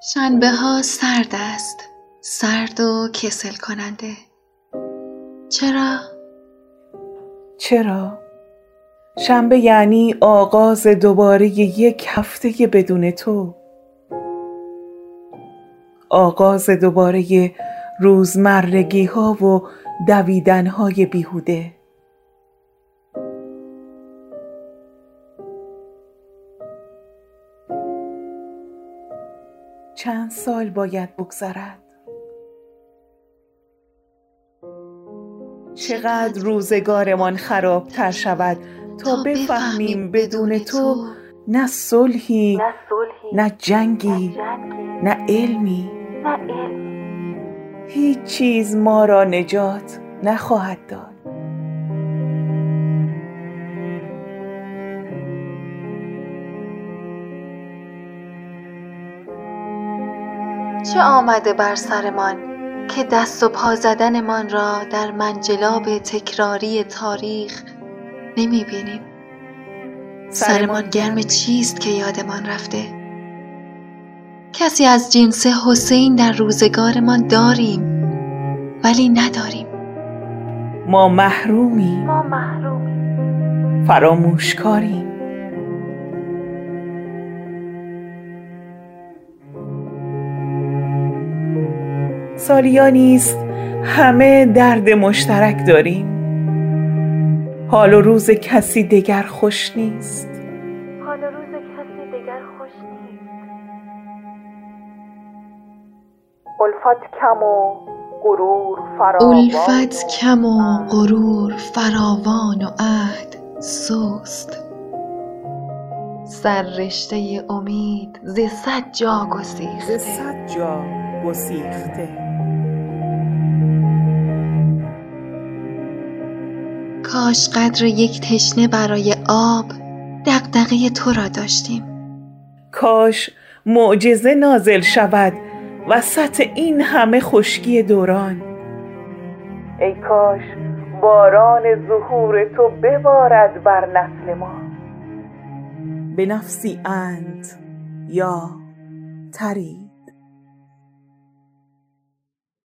شنبه ها سرد است سرد و کسل کننده چرا؟ چرا؟ شنبه یعنی آغاز دوباره یک هفته بدون تو آغاز دوباره روزمرگی ها و دویدن های بیهوده چند سال باید بگذرد؟ چقدر روزگارمان خرابتر شود تا بفهمیم بدون تو نه صلحی نه جنگی نه علمی. هیچ چیز ما را نجات نخواهد داد. چه آمده بر سرمان که دست و پا زدنمان را در منجلاب تکراری تاریخ نمی بینیم؟ سرمان گرم چیست که یادمان رفته؟ کسی از جنس حسین در روزگارمان داریم ولی نداریم. ما محرومیم. ما فراموشکاریم سالیانی است همه درد مشترک داریم. حال و روز کسی دگر خوش نیست. حال و روز کسی دگر خوش نیست. الفت کم و غرور فراوان الفت کم و غرور فراوان و عهد سست. سر رشته امید ز صد جا ز گسیخته صد جا گسیخته. کاش قدر یک تشنه برای آب دغدغه تو را داشتیم. کاش معجزه نازل شود وسط این همه خشکی دوران. ای کاش باران ظهور تو ببارد بر نسل ما. به نفسی انت یا تری.